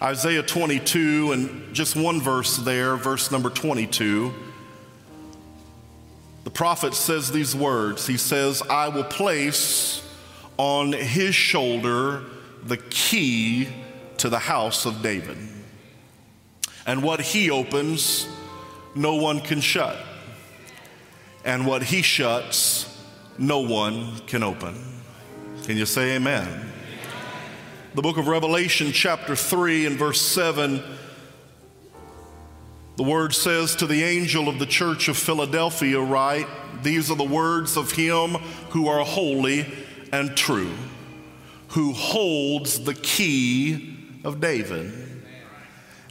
Isaiah 22, and just one verse there, verse number 22. The prophet says these words He says, I will place on his shoulder the key to the house of David. And what he opens, no one can shut. And what he shuts, no one can open. Can you say amen? The book of Revelation, chapter 3, and verse 7, the word says to the angel of the church of Philadelphia, write, These are the words of him who are holy and true, who holds the key of David.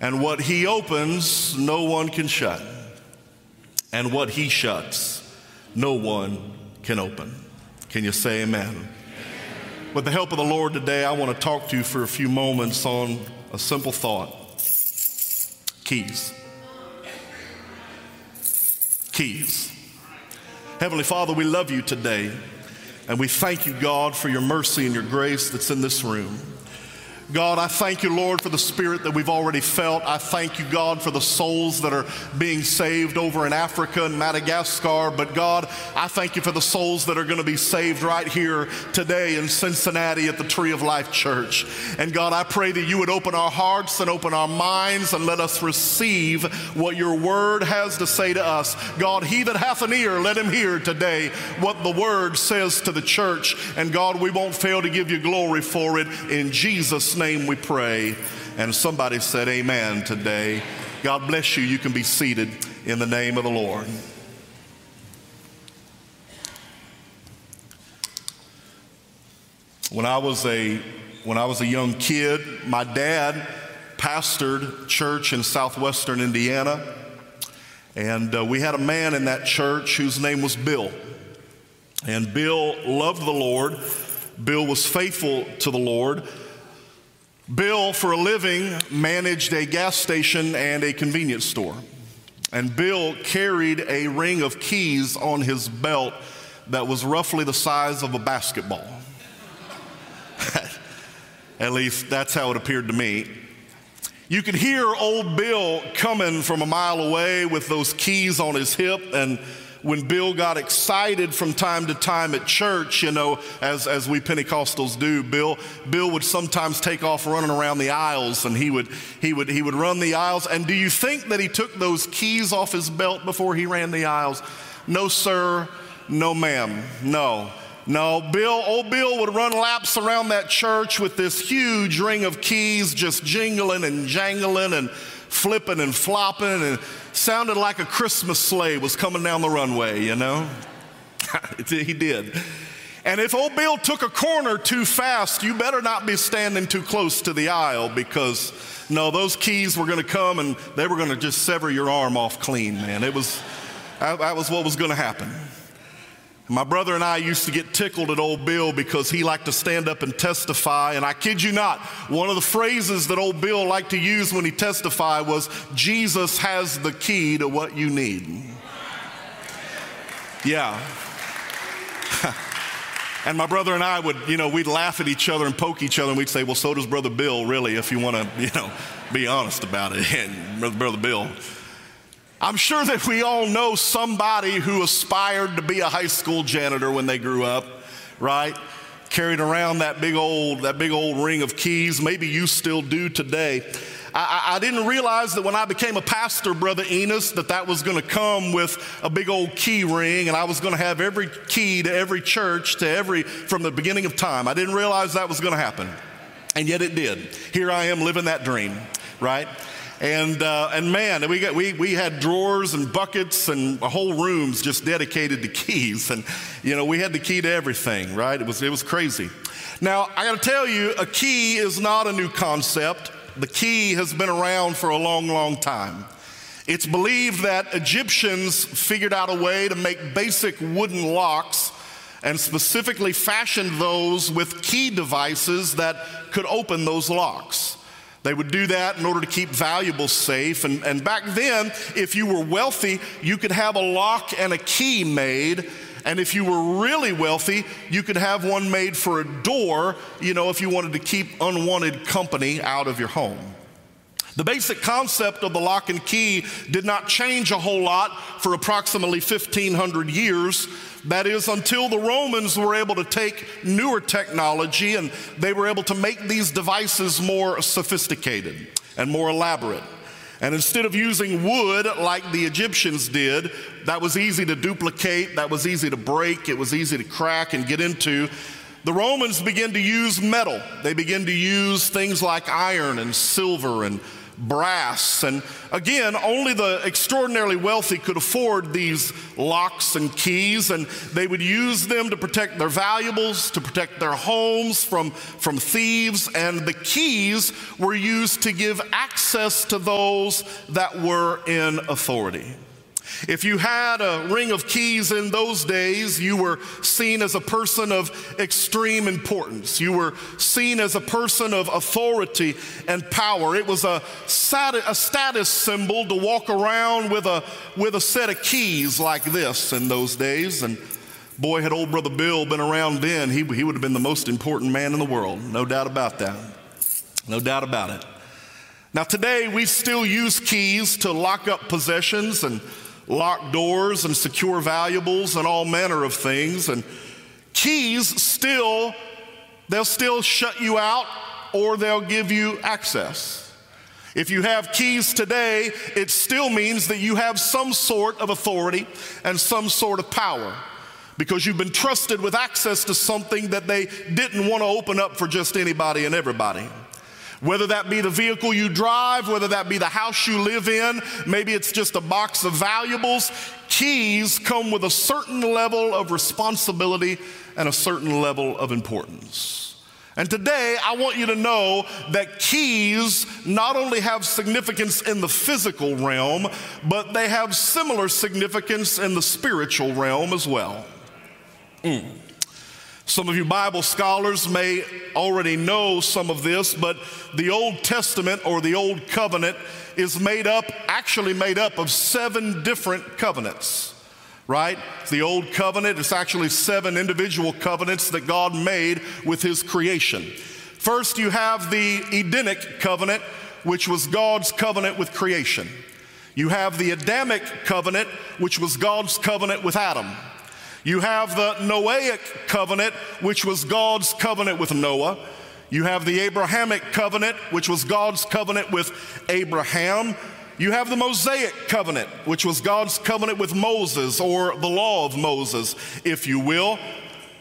And what he opens, no one can shut. And what he shuts, no one can open. Can you say amen? With the help of the Lord today, I want to talk to you for a few moments on a simple thought keys. Keys. Heavenly Father, we love you today, and we thank you, God, for your mercy and your grace that's in this room. God, I thank you, Lord, for the spirit that we've already felt. I thank you, God, for the souls that are being saved over in Africa and Madagascar. But God, I thank you for the souls that are going to be saved right here today in Cincinnati at the Tree of Life Church. And God, I pray that you would open our hearts and open our minds and let us receive what your word has to say to us. God, he that hath an ear, let him hear today what the word says to the church. And God, we won't fail to give you glory for it in Jesus' name we pray. And somebody said, Amen today. God bless you. You can be seated in the name of the Lord. When I was a when I was a young kid, my dad pastored church in southwestern Indiana, and uh, we had a man in that church whose name was Bill. And Bill loved the Lord. Bill was faithful to the Lord. Bill, for a living, managed a gas station and a convenience store. And Bill carried a ring of keys on his belt that was roughly the size of a basketball. At least that's how it appeared to me. You could hear old Bill coming from a mile away with those keys on his hip and when Bill got excited from time to time at church, you know, as, as we Pentecostals do, Bill, Bill would sometimes take off running around the aisles and he would, he, would, he would run the aisles. And do you think that he took those keys off his belt before he ran the aisles? No, sir. No, ma'am. No. No, Bill, old Bill would run laps around that church with this huge ring of keys just jingling and jangling and flipping and flopping and sounded like a Christmas sleigh was coming down the runway, you know? he did. And if old Bill took a corner too fast, you better not be standing too close to the aisle because no, those keys were going to come and they were going to just sever your arm off clean, man. It was, that was what was going to happen. My brother and I used to get tickled at old Bill because he liked to stand up and testify. And I kid you not, one of the phrases that old Bill liked to use when he testified was, Jesus has the key to what you need. Yeah. and my brother and I would, you know, we'd laugh at each other and poke each other and we'd say, well, so does Brother Bill, really, if you want to, you know, be honest about it. And Brother Bill. I'm sure that we all know somebody who aspired to be a high school janitor when they grew up, right? Carried around that big old, that big old ring of keys. Maybe you still do today. I, I, didn't realize that when I became a pastor, Brother Enos, that that was going to come with a big old key ring, and I was going to have every key to every church to every from the beginning of time. I didn't realize that was going to happen, and yet it did. Here I am living that dream, right? And, uh, and man, we, got, we, we had drawers and buckets and whole rooms just dedicated to keys. And, you know, we had the key to everything, right? It was, it was crazy. Now, I got to tell you, a key is not a new concept. The key has been around for a long, long time. It's believed that Egyptians figured out a way to make basic wooden locks and specifically fashioned those with key devices that could open those locks. They would do that in order to keep valuables safe. And, and back then, if you were wealthy, you could have a lock and a key made. And if you were really wealthy, you could have one made for a door, you know, if you wanted to keep unwanted company out of your home. The basic concept of the lock and key did not change a whole lot for approximately 1500 years. That is, until the Romans were able to take newer technology and they were able to make these devices more sophisticated and more elaborate. And instead of using wood like the Egyptians did, that was easy to duplicate, that was easy to break, it was easy to crack and get into. The Romans began to use metal. They began to use things like iron and silver and brass. And again, only the extraordinarily wealthy could afford these locks and keys, and they would use them to protect their valuables, to protect their homes from, from thieves. And the keys were used to give access to those that were in authority. If you had a ring of keys in those days, you were seen as a person of extreme importance. You were seen as a person of authority and power. It was a, a status symbol to walk around with a, with a set of keys like this in those days. And boy, had old brother Bill been around then, he, he would have been the most important man in the world. No doubt about that. No doubt about it. Now, today we still use keys to lock up possessions and lock doors and secure valuables and all manner of things. And keys still, they'll still shut you out or they'll give you access. If you have keys today, it still means that you have some sort of authority and some sort of power because you've been trusted with access to something that they didn't want to open up for just anybody and everybody. Whether that be the vehicle you drive, whether that be the house you live in, maybe it's just a box of valuables, keys come with a certain level of responsibility and a certain level of importance. And today, I want you to know that keys not only have significance in the physical realm, but they have similar significance in the spiritual realm as well. Mm. Some of you Bible scholars may already know some of this, but the Old Testament or the Old Covenant is made up, actually made up of seven different covenants, right? The Old Covenant is actually seven individual covenants that God made with His creation. First, you have the Edenic covenant, which was God's covenant with creation. You have the Adamic covenant, which was God's covenant with Adam. You have the Noahic covenant, which was God's covenant with Noah. You have the Abrahamic covenant, which was God's covenant with Abraham. You have the Mosaic covenant, which was God's covenant with Moses, or the law of Moses, if you will.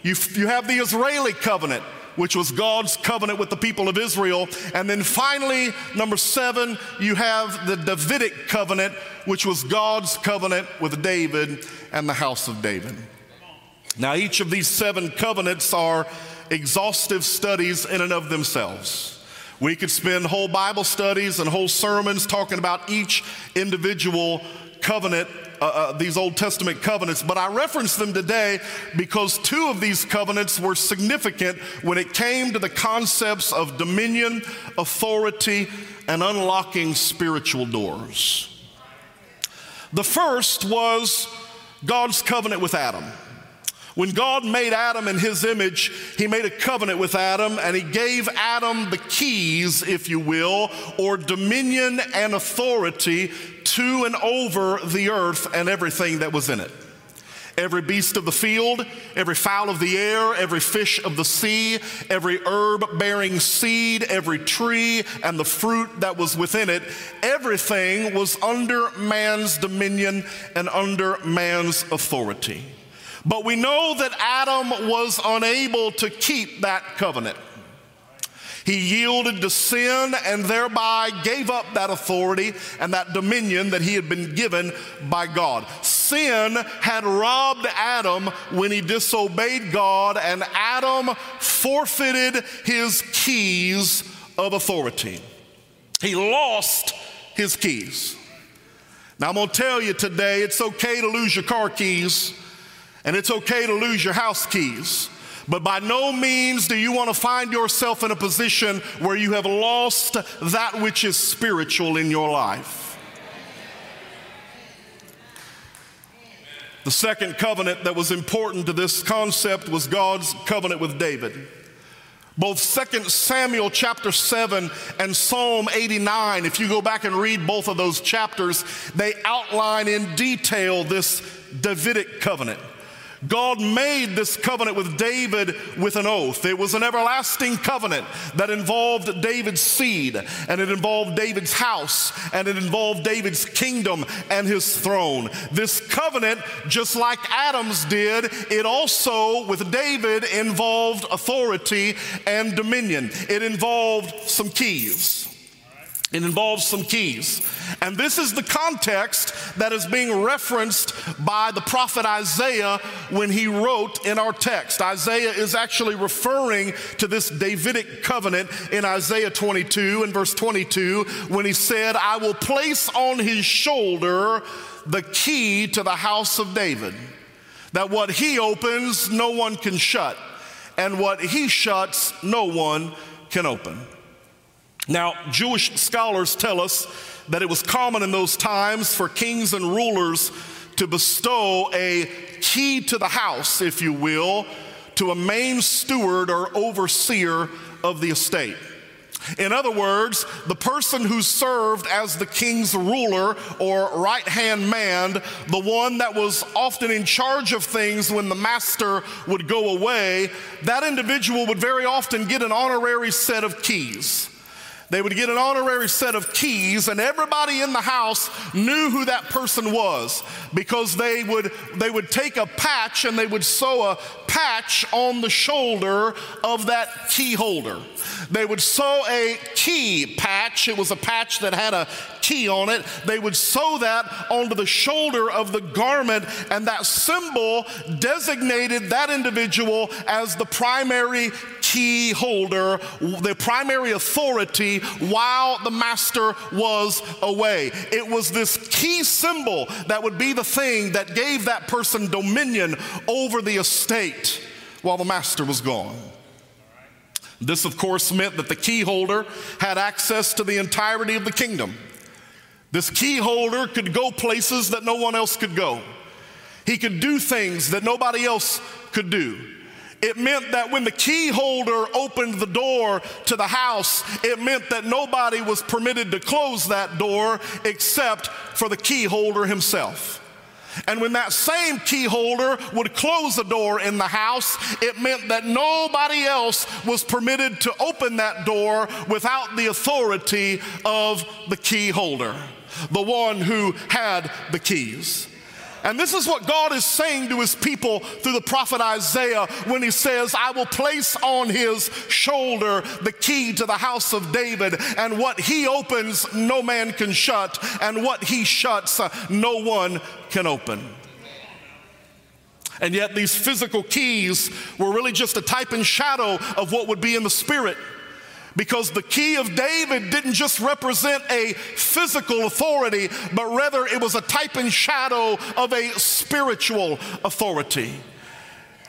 You, you have the Israeli covenant, which was God's covenant with the people of Israel. And then finally, number seven, you have the Davidic covenant, which was God's covenant with David and the house of David. Now, each of these seven covenants are exhaustive studies in and of themselves. We could spend whole Bible studies and whole sermons talking about each individual covenant, uh, uh, these Old Testament covenants, but I reference them today because two of these covenants were significant when it came to the concepts of dominion, authority, and unlocking spiritual doors. The first was God's covenant with Adam. When God made Adam in his image, he made a covenant with Adam and he gave Adam the keys, if you will, or dominion and authority to and over the earth and everything that was in it. Every beast of the field, every fowl of the air, every fish of the sea, every herb bearing seed, every tree and the fruit that was within it, everything was under man's dominion and under man's authority. But we know that Adam was unable to keep that covenant. He yielded to sin and thereby gave up that authority and that dominion that he had been given by God. Sin had robbed Adam when he disobeyed God, and Adam forfeited his keys of authority. He lost his keys. Now, I'm to tell you today it's okay to lose your car keys. And it's okay to lose your house keys. But by no means do you want to find yourself in a position where you have lost that which is spiritual in your life. The second covenant that was important to this concept was God's covenant with David. Both 2 Samuel chapter 7 and Psalm 89, if you go back and read both of those chapters, they outline in detail this Davidic covenant. God made this covenant with David with an oath. It was an everlasting covenant that involved David's seed, and it involved David's house, and it involved David's kingdom and his throne. This covenant, just like Adam's did, it also, with David, involved authority and dominion. It involved some keys. It involves some keys. And this is the context that is being referenced by the prophet Isaiah when he wrote in our text. Isaiah is actually referring to this Davidic covenant in Isaiah 22 and verse 22 when he said, I will place on his shoulder the key to the house of David, that what he opens, no one can shut, and what he shuts, no one can open. Now, Jewish scholars tell us that it was common in those times for kings and rulers to bestow a key to the house, if you will, to a main steward or overseer of the estate. In other words, the person who served as the king's ruler or right hand man, the one that was often in charge of things when the master would go away, that individual would very often get an honorary set of keys. They would get an honorary set of keys, and everybody in the house knew who that person was because they would, they would take a patch and they would sew a patch on the shoulder of that key holder. They would sew a key patch. It was a patch that had a key on it. They would sew that onto the shoulder of the garment, and that symbol designated that individual as the primary key holder, the primary authority while the master was away. It was this key symbol that would be the thing that gave that person dominion over the estate while the master was gone. This, of course, meant that the key holder had access to the entirety of the kingdom. This key holder could go places that no one else could go. He could do things that nobody else could do. It meant that when the key holder opened the door to the house, it meant that nobody was permitted to close that door except for the key holder himself. And when that same key holder would close the door in the house, it meant that nobody else was permitted to open that door without the authority of the key holder, the one who had the keys. And this is what God is saying to his people through the prophet Isaiah when he says, I will place on his shoulder the key to the house of David, and what he opens, no man can shut, and what he shuts, no one can open. And yet, these physical keys were really just a type and shadow of what would be in the spirit because the key of David didn't just represent a physical authority, but rather it was a type and shadow of a spiritual authority.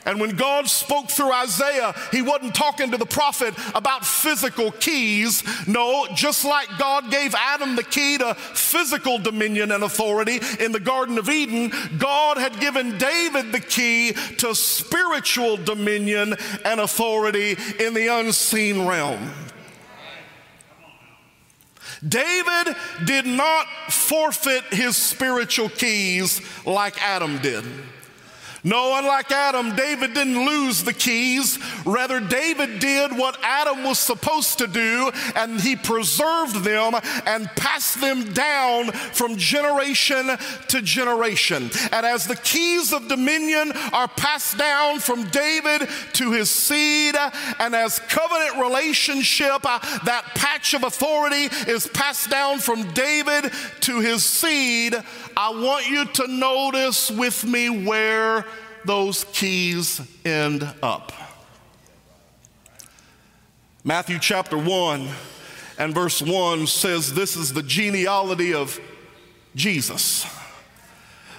And when God spoke through Isaiah, he wasn't talking to the prophet about physical keys. No, just like God gave Adam the key to physical dominion and authority in the Garden of Eden, God had given David the key to spiritual dominion and authority in the unseen realm. David did not forfeit his spiritual keys like Adam did. No, unlike Adam, David didn't lose the keys. Rather, David did what Adam was supposed to do, and he preserved them and passed them down from generation to generation. And as the keys of dominion are passed down from David to his seed, and as covenant relationship, uh, that patch of authority is passed down from David to his seed, I want you to notice with me where those keys end up. Matthew chapter 1 and verse 1 says this is the genealogy of Jesus,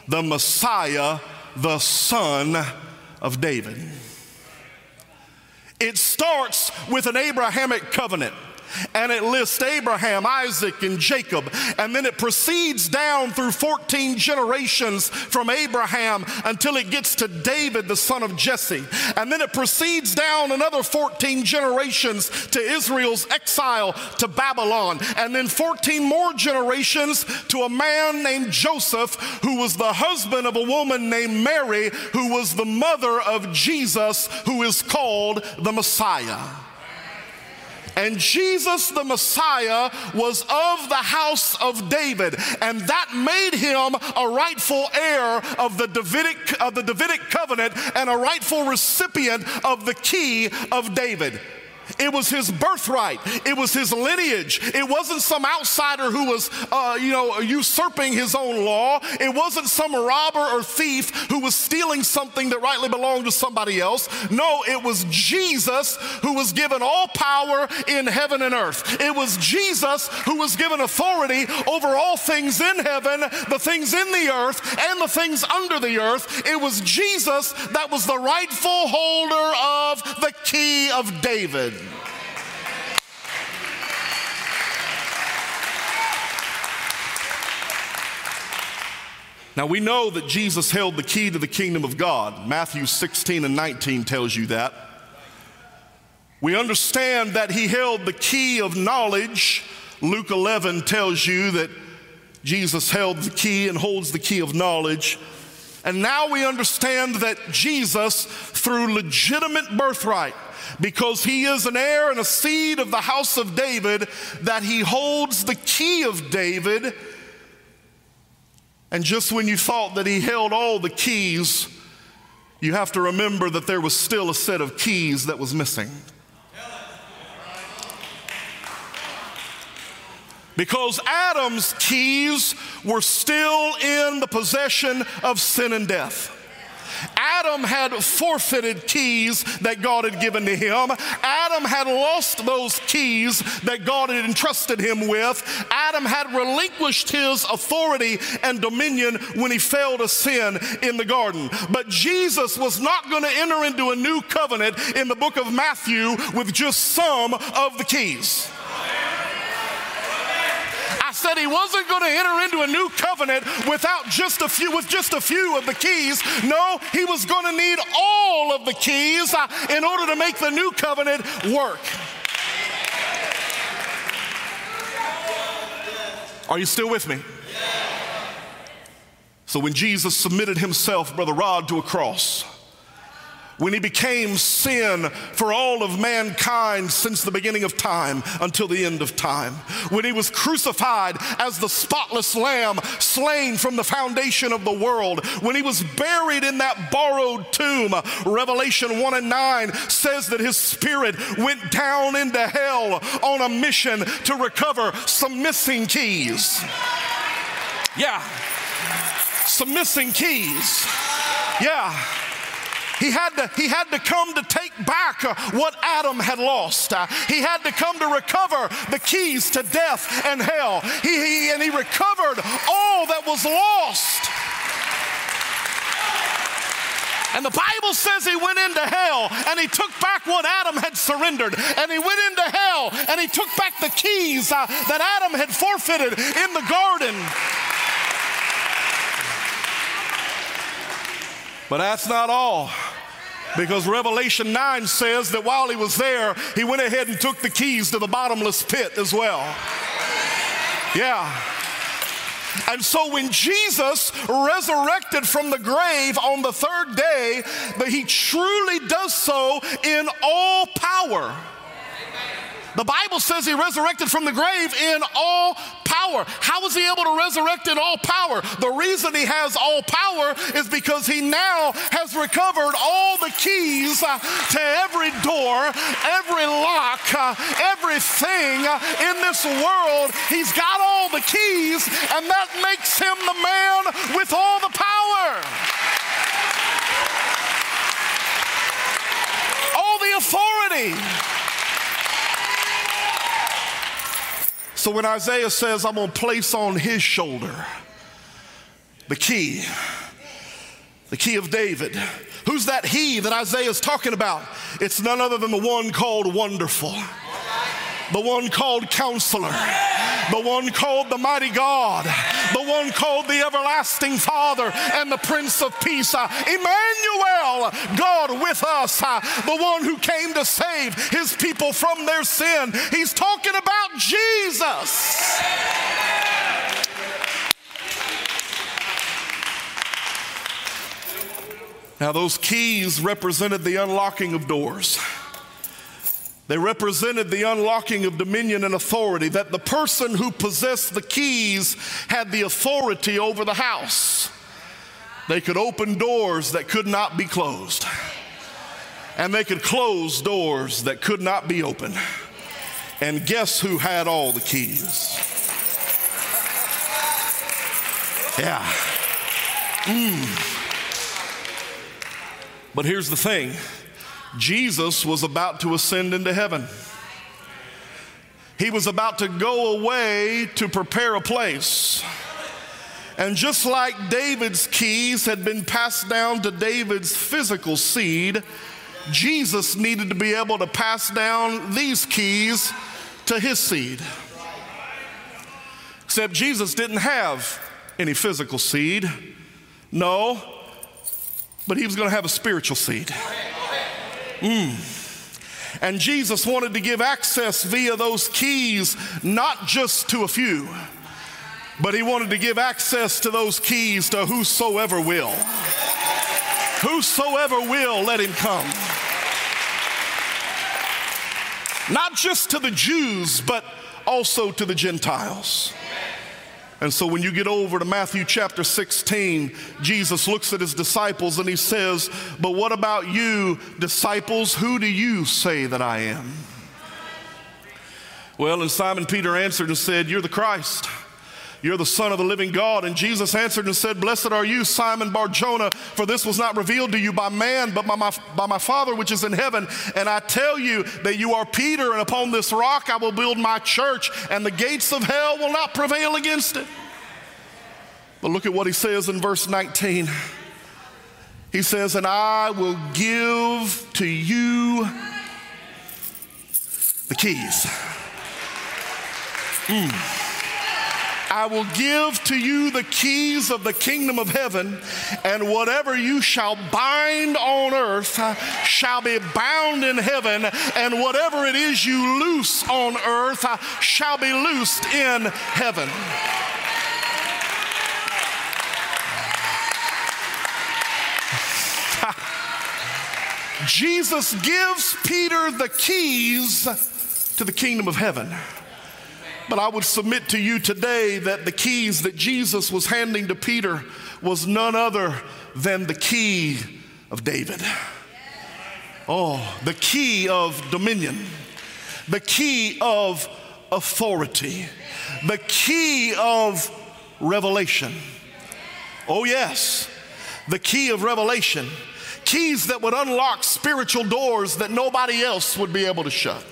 the Messiah, the son of David. It starts with an Abrahamic covenant and it lists Abraham, Isaac, and Jacob. And then it proceeds down through 14 generations from Abraham until it gets to David, the son of Jesse. And then it proceeds down another 14 generations to Israel's exile to Babylon. And then 14 more generations to a man named Joseph, who was the husband of a woman named Mary, who was the mother of Jesus, who is called the Messiah. And Jesus the Messiah was of the house of David, and that made him a rightful heir of the Davidic, of the Davidic covenant and a rightful recipient of the key of David. It was his birthright. It was his lineage. It wasn't some outsider who was, uh, you know, usurping his own law. It wasn't some robber or thief who was stealing something that rightly belonged to somebody else. No, it was Jesus who was given all power in heaven and earth. It was Jesus who was given authority over all things in heaven, the things in the earth, and the things under the earth. It was Jesus that was the rightful holder of the key of David. Now we know that Jesus held the key to the kingdom of God. Matthew 16 and 19 tells you that. We understand that he held the key of knowledge. Luke 11 tells you that Jesus held the key and holds the key of knowledge. And now we understand that Jesus, through legitimate birthright, because he is an heir and a seed of the house of David, that he holds the key of David and just when you thought that he held all the keys, you have to remember that there was still a set of keys that was missing. Because Adam's keys were still in the possession of sin and death. Adam had forfeited keys that God had given to him. Adam had lost those keys that God had entrusted him with. Adam had relinquished his authority and dominion when he fell to sin in the garden. But Jesus was not going to enter into a new covenant in the book of Matthew with just some of the keys said he wasn't going to enter into a new covenant without just a few, with just a few of the keys. No, he was going to need all of the keys uh, in order to make the new covenant work. Are you still with me? So when Jesus submitted himself, Brother Rod, to a cross, when he became sin for all of mankind since the beginning of time until the end of time, when he was crucified as the spotless lamb slain from the foundation of the world, when he was buried in that borrowed tomb, Revelation 1 and 9 says that his spirit went down into hell on a mission to recover some missing keys. Yeah, some missing keys. Yeah. He had to, he had to come to take back uh, what Adam had lost. Uh, he had to come to recover the keys to death and hell. He, he, and he recovered all that was lost. And the Bible says he went into hell and he took back what Adam had surrendered. And he went into hell and he took back the keys uh, that Adam had forfeited in the garden. But that's not all. Because Revelation 9 says that while he was there, he went ahead and took the keys to the bottomless pit as well. Yeah. And so when Jesus resurrected from the grave on the third day, that he truly does so in all power. The Bible says he resurrected from the grave in all power. How was he able to resurrect in all power? The reason he has all power is because he now has recovered all the keys uh, to every door, every lock, uh, everything uh, in this world. He's got all the keys, and that makes him the man with all the power. All the authority. So when Isaiah says, I'm going to place on his shoulder the key, the key of David, who's that he that Isaiah is talking about? It's none other than the one called Wonderful. the one called Counselor, the one called the Mighty God, the one called the Everlasting Father, and the Prince of Peace. Emmanuel, God with us, the one who came to save his people from their sin. He's talking about Jesus. Now, those keys represented the unlocking of doors. They represented the unlocking of dominion and authority, that the person who possessed the keys had the authority over the house. They could open doors that could not be closed, and they could close doors that could not be opened. And guess who had all the keys? Yeah. Mm. But here's the thing Jesus was about to ascend into heaven. He was about to go away to prepare a place. And just like David's keys had been passed down to David's physical seed, Jesus needed to be able to pass down these keys to his seed. Except Jesus didn't have any physical seed. No, but he was going to have a spiritual seed. Mm. And Jesus wanted to give access via those keys, not just to a few, but he wanted to give access to those keys to whosoever will. Whosoever will, let him come. Not just to the Jews, but also to the Gentiles. And so when you get over to Matthew chapter 16, Jesus looks at his disciples and he says, But what about you, disciples? Who do you say that I am? Well, and Simon Peter answered and said, You're the Christ. You're the Son of the living God. And Jesus answered and said, Blessed are you, Simon Barjona, for this was not revealed to you by man, but by my, by my Father which is in heaven. And I tell you that you are Peter, and upon this rock I will build my church, and the gates of hell will not prevail against it. But look at what he says in verse 19. He says, And I will give to you the keys. Mm. I will give to you the keys of the kingdom of heaven, and whatever you shall bind on earth shall be bound in heaven, and whatever it is you loose on earth shall be loosed in heaven. Jesus gives Peter the keys to the kingdom of heaven. But I would submit to you today that the keys that Jesus was handing to Peter was none other than the key of David. Oh, the key of dominion, the key of authority, the key of revelation. Oh, yes, the key of revelation. Keys that would unlock spiritual doors that nobody else would be able to shut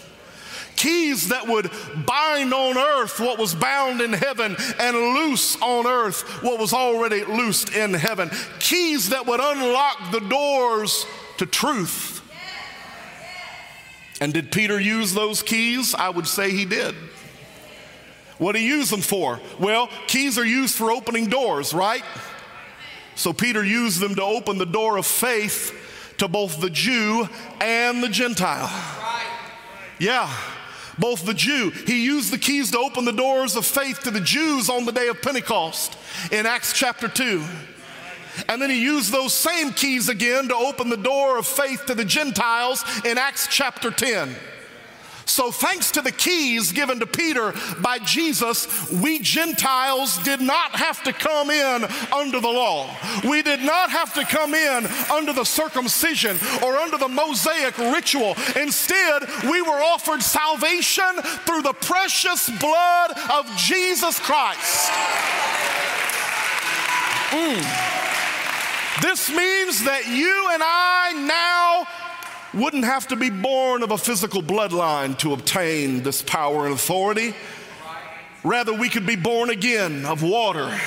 keys that would bind on earth what was bound in heaven and loose on earth what was already loosed in heaven. Keys that would unlock the doors to truth. And did Peter use those keys? I would say he did. What did he use them for? Well, keys are used for opening doors, right? So Peter used them to open the door of faith to both the Jew and the Gentile. Yeah both the Jew. He used the keys to open the doors of faith to the Jews on the day of Pentecost in Acts chapter 2. And then he used those same keys again to open the door of faith to the Gentiles in Acts chapter 10. So, thanks to the keys given to Peter by Jesus, we Gentiles did not have to come in under the law. We did not have to come in under the circumcision or under the Mosaic ritual. Instead, we were offered salvation through the precious blood of Jesus Christ. Mm. This means that you and I now wouldn't have to be born of a physical bloodline to obtain this power and authority. Rather, we could be born again of water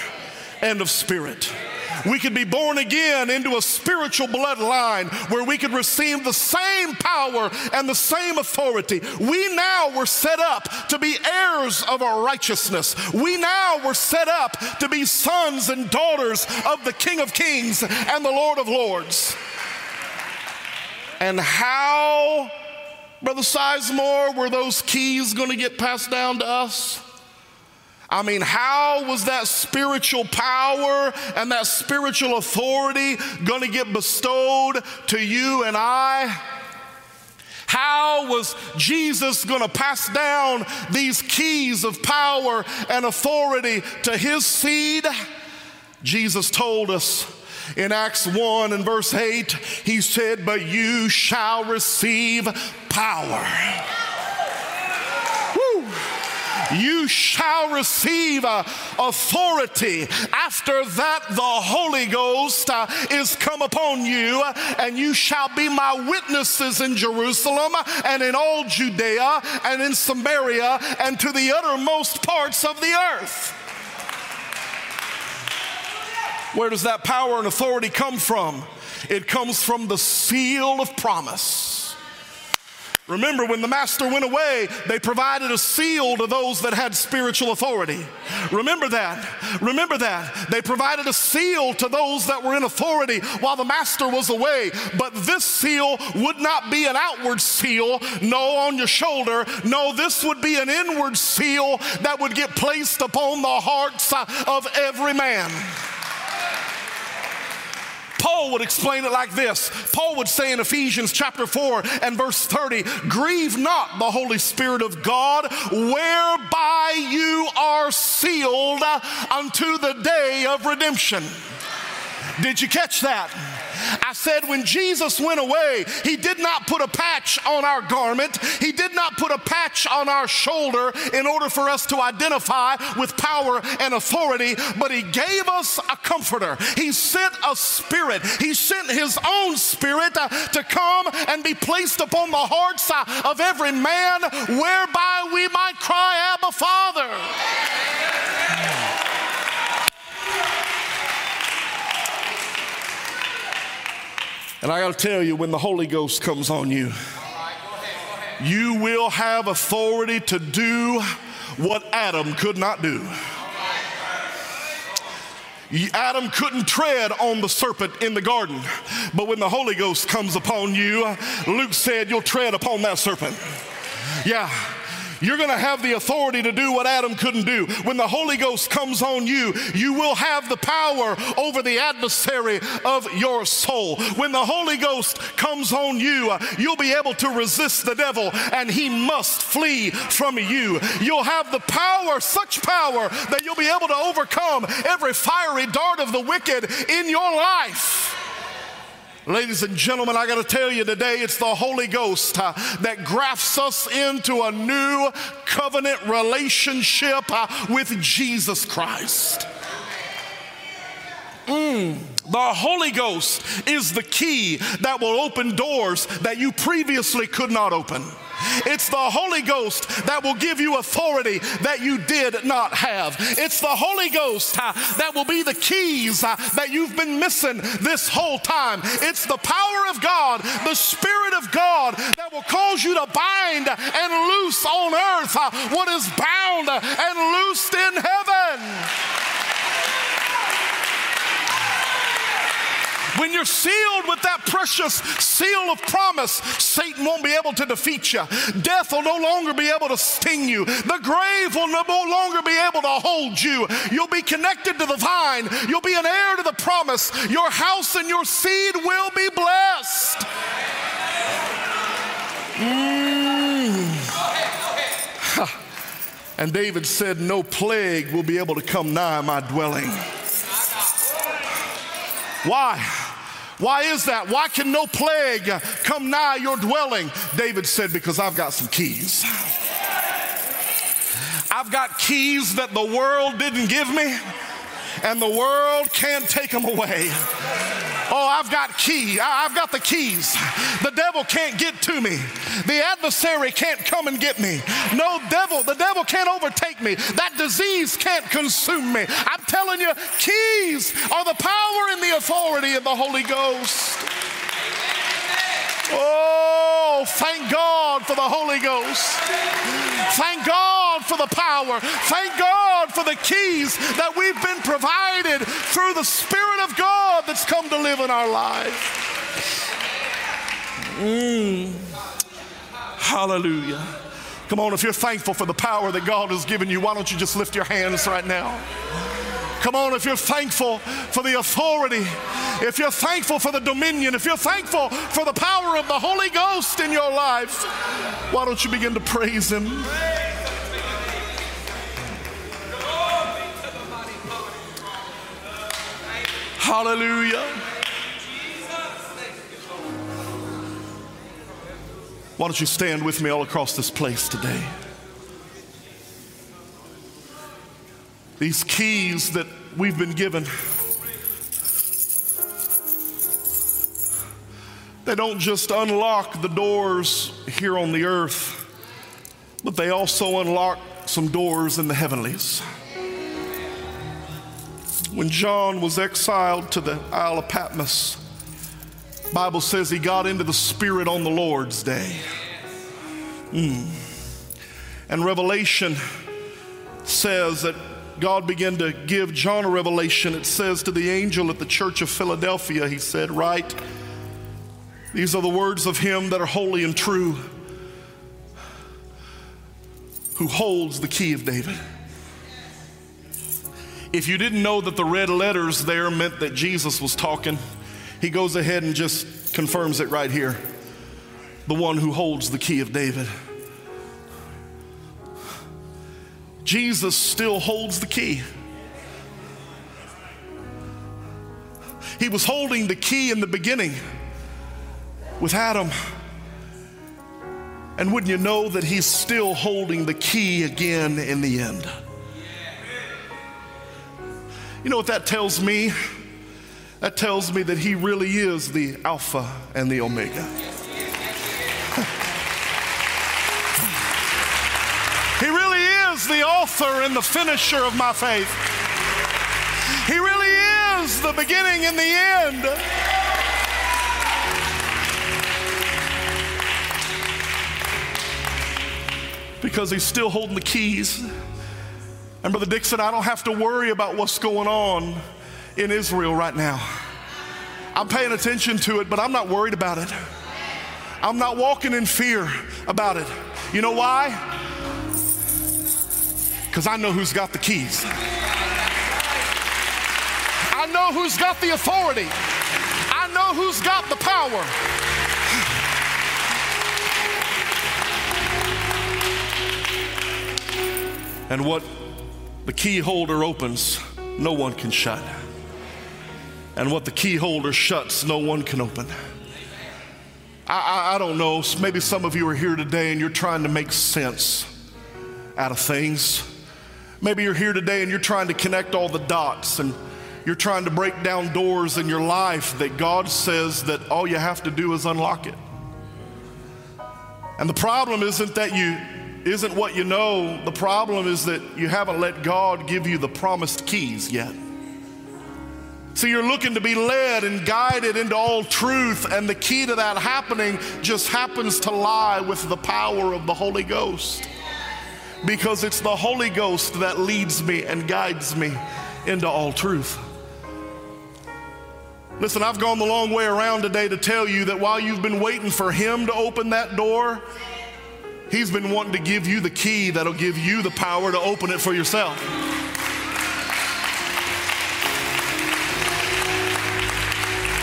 and of spirit. we could be born again into a spiritual bloodline where we could receive the same power and the same authority. We now were set up to be heirs of our righteousness. We now were set up to be sons and daughters of the King of Kings and the Lord of Lords. And how, Brother Sizemore, were those keys going to get passed down to us? I mean, how was that spiritual power and that spiritual authority going to get bestowed to you and I? How was Jesus going to pass down these keys of power and authority to his seed? Jesus told us in Acts 1 and verse 8, he said, But you shall receive power you shall receive uh, authority. After that, the Holy Ghost uh, is come upon you, and you shall be my witnesses in Jerusalem and in all Judea and in Samaria and to the uttermost parts of the earth. Where does that power and authority come from? It comes from the seal of promise. Remember, when the master went away, they provided a seal to those that had spiritual authority. Remember that. Remember that. They provided a seal to those that were in authority while the master was away. But this seal would not be an outward seal, no, on your shoulder. No, this would be an inward seal that would get placed upon the hearts of every man. Paul would explain it like this Paul would say in Ephesians chapter 4 and verse 30, Grieve not the Holy Spirit of God, whereby you are sealed unto the day of redemption. Did you catch that? I said, when Jesus went away, he did not put a patch on our garment, he did not put a patch on our shoulder in order for us to identify with power and authority, but he gave us a comforter. He sent a spirit, he sent his own spirit uh, to come and be placed upon the hearts uh, of every man, whereby we might cry, Abba, Father. And I got to tell you, when the Holy Ghost comes on you, you will have authority to do what Adam could not do. Adam couldn't tread on the serpent in the garden, but when the Holy Ghost comes upon you, Luke said, You'll tread upon that serpent. Yeah. You're going to have the authority to do what Adam couldn't do. When the Holy Ghost comes on you, you will have the power over the adversary of your soul. When the Holy Ghost comes on you, uh, you'll be able to resist the devil and he must flee from you. You'll have the power, such power, that you'll be able to overcome every fiery dart of the wicked in your life. Ladies and gentlemen, I got to tell you today, it's the Holy Ghost uh, that grafts us into a new covenant relationship uh, with Jesus Christ. Mm, the Holy Ghost is the key that will open doors that you previously could not open. It's the Holy Ghost that will give you authority that you did not have. It's the Holy Ghost uh, that will be the keys uh, that you've been missing this whole time. It's the power of God, the Spirit of God that will cause you to bind and loose on earth uh, what is bound and loosed in heaven. When you're sealed with that precious seal of promise, Satan won't be able to defeat you. Death will no longer be able to sting you. The grave will no longer be able to hold you. You'll be connected to the vine. You'll be an heir to the promise. Your house and your seed will be blessed. Mm. And David said, No plague will be able to come nigh my dwelling. Why? Why is that? Why can no plague come nigh your dwelling? David said, Because I've got some keys. I've got keys that the world didn't give me, and the world can't take them away. Oh, I've got key. I've got the keys. The devil can't get to me. The adversary can't come and get me. No devil, the devil can't overtake me. That disease can't consume me. I'm telling you, keys are the power and the authority of the Holy Ghost. Oh, thank God for the Holy Ghost. Thank God for the power. Thank God for the keys that we've been provided through the Spirit of God that's come to live in our life. Mm. Hallelujah. Come on, if you're thankful for the power that God has given you, why don't you just lift your hands right now? Come on, if you're thankful for the authority, if you're thankful for the dominion, if you're thankful for the power of the Holy Ghost in your life, why don't you begin to praise Him? Hallelujah. Why don't you stand with me all across this place today? These keys that we've been given, they don't just unlock the doors here on the earth, but they also unlock some doors in the heavenlies. When John was exiled to the Isle of Patmos, Bible says he got into the Spirit on the Lord's day. Mm. And Revelation says that God began to give John a revelation. It says to the angel at the church of Philadelphia, he said, Write, these are the words of him that are holy and true, who holds the key of David. If you didn't know that the red letters there meant that Jesus was talking, he goes ahead and just confirms it right here the one who holds the key of David. Jesus still holds the key. He was holding the key in the beginning with Adam. And wouldn't you know that he's still holding the key again in the end? You know what that tells me? That tells me that he really is the Alpha and the Omega. Is the author and the finisher of my faith. He really is the beginning and the end. Because he's still holding the keys. And Brother Dixon, I don't have to worry about what's going on in Israel right now. I'm paying attention to it, but I'm not worried about it. I'm not walking in fear about it. You know why? Because I know who's got the keys. I know who's got the authority. I know who's got the power. And what the key holder opens, no one can shut. And what the key holder shuts, no one can open. I, I, I, don't know, maybe some of you are here today and you're trying to make sense out of things. Maybe you're here today and you're trying to connect all the dots and you're trying to break down doors in your life that God says that all you have to do is unlock it. And the problem isn't that you isn't what you know. The problem is that you haven't let God give you the promised keys yet. So you're looking to be led and guided into all truth, and the key to that happening just happens to lie with the power of the Holy Ghost because it's the Holy Ghost that leads me and guides me into all truth. Listen, I've gone the long way around today to tell you that while you've been waiting for Him to open that door, He's been wanting to give you the key that'll give you the power to open it for yourself.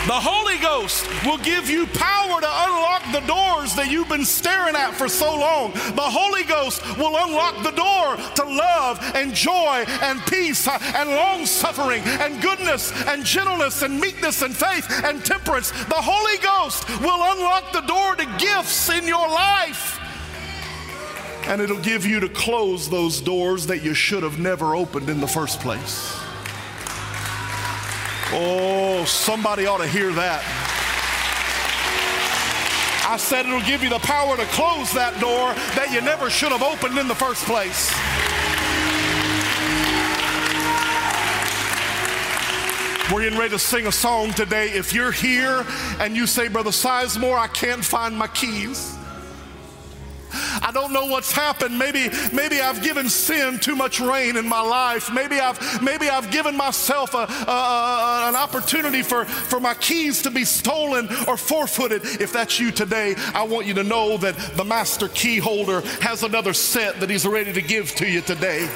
The Holy Ghost will give you power to unlock the doors that you've been staring at for so long. The Holy Ghost will unlock the door to love and joy and peace and long suffering and goodness and gentleness and meekness and faith and temperance. The Holy Ghost will unlock the door to gifts in your life. And it'll give you to close those doors that you should have never opened in the first place. Oh, somebody ought to hear that. I said it'll give you the power to close that door that you never should have opened in the first place. We're getting ready to sing a song today. If you're here and you say, Brother Sizemore, I can't find my keys. I don't know what's happened. Maybe, maybe I've given sin too much reign in my life. Maybe I've, maybe I've given myself a, a, an opportunity for, for my keys to be stolen or forfeited. If that's you today, I want you to know that the master key holder has another set that he's ready to give to you today.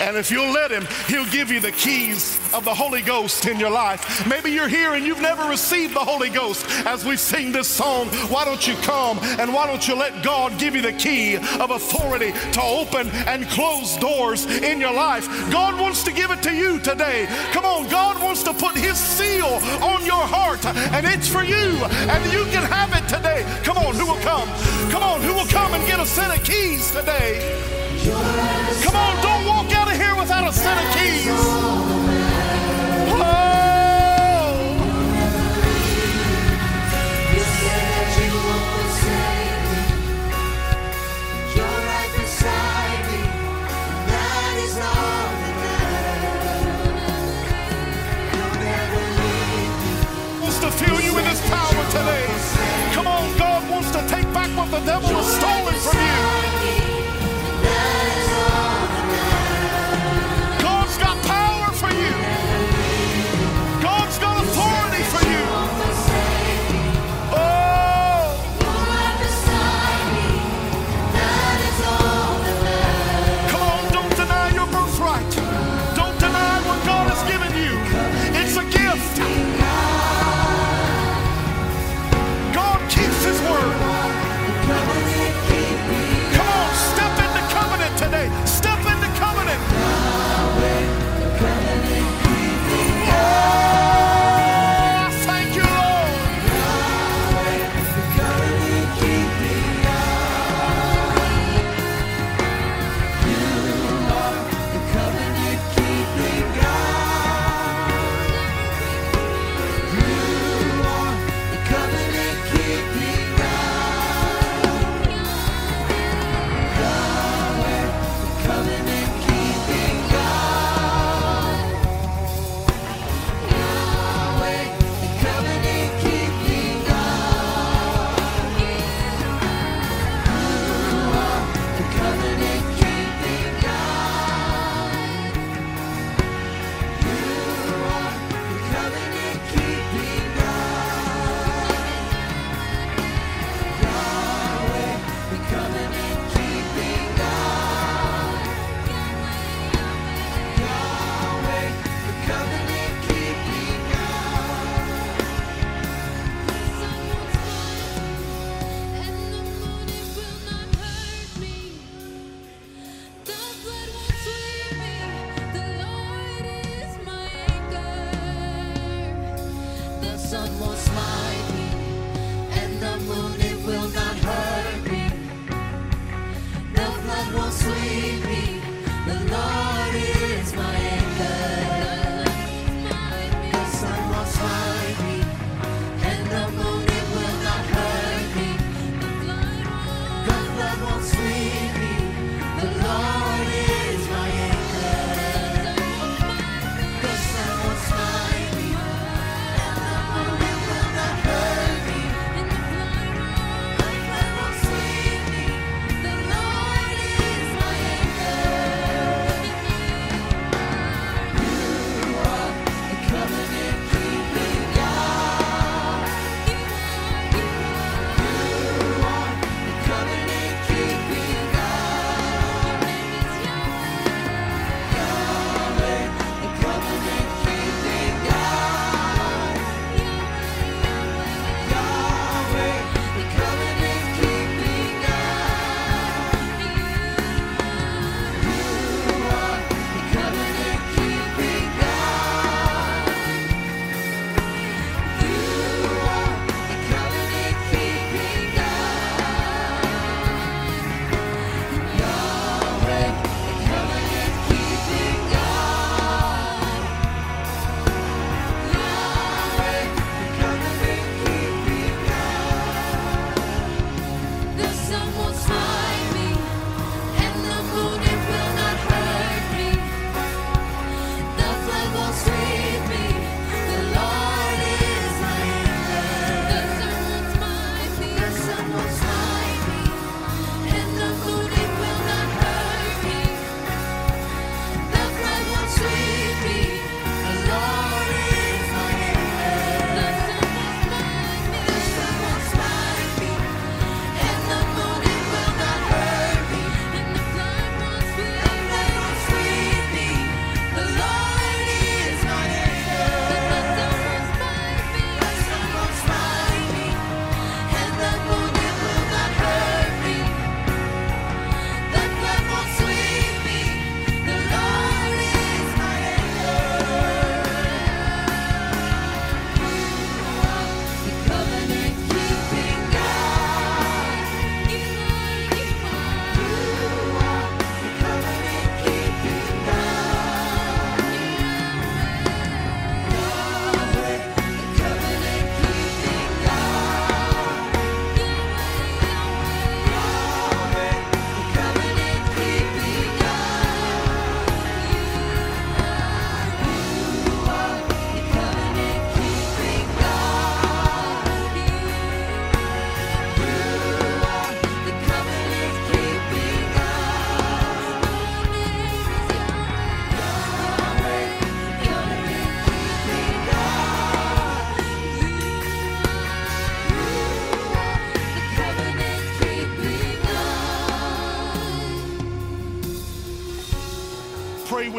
And if you'll let Him, He'll give you the keys of the Holy Ghost in your life. Maybe you're here and you've never received the Holy Ghost. As we sing this song, why don't you come and why don't you let God give you the key of authority to open and close doors in your life? God wants to give it to you today. Come on, God wants to put His seal on your heart, and it's for you, and you can have it today. Come on, who will come? Come on, who will come and get a set of keys today? Come on, don't walk out without a set of keys.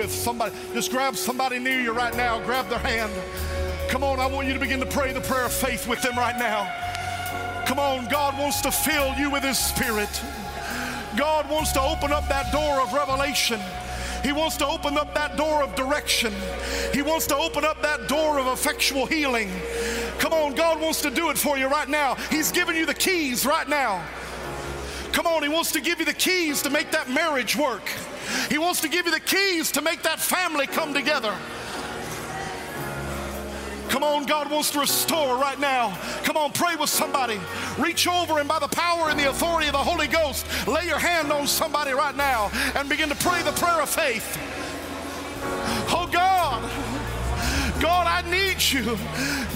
With. Somebody, just grab somebody near you right now, grab their hand. Come on, I want you to begin to pray the prayer of faith with them right now. Come on, God wants to fill you with His Spirit. God wants to open up that door of revelation. He wants to open up that door of direction. He wants to open up that door of effectual healing. Come on, God wants to do it for you right now. He's giving you the keys right now. Come on, He wants to give you the keys to make that marriage work. He wants to give you the keys to make that family come together. Come on, God wants to restore right now. Come on, pray with somebody. Reach over and by the power and the authority of the Holy Ghost, lay your hand on somebody right now and begin to pray the prayer of faith. Oh God. God, I need you.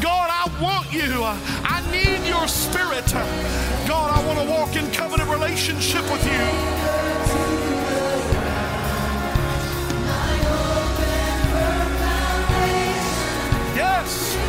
God, I want you. I need your spirit. God, I want to walk in covenant relationship with you. Yes.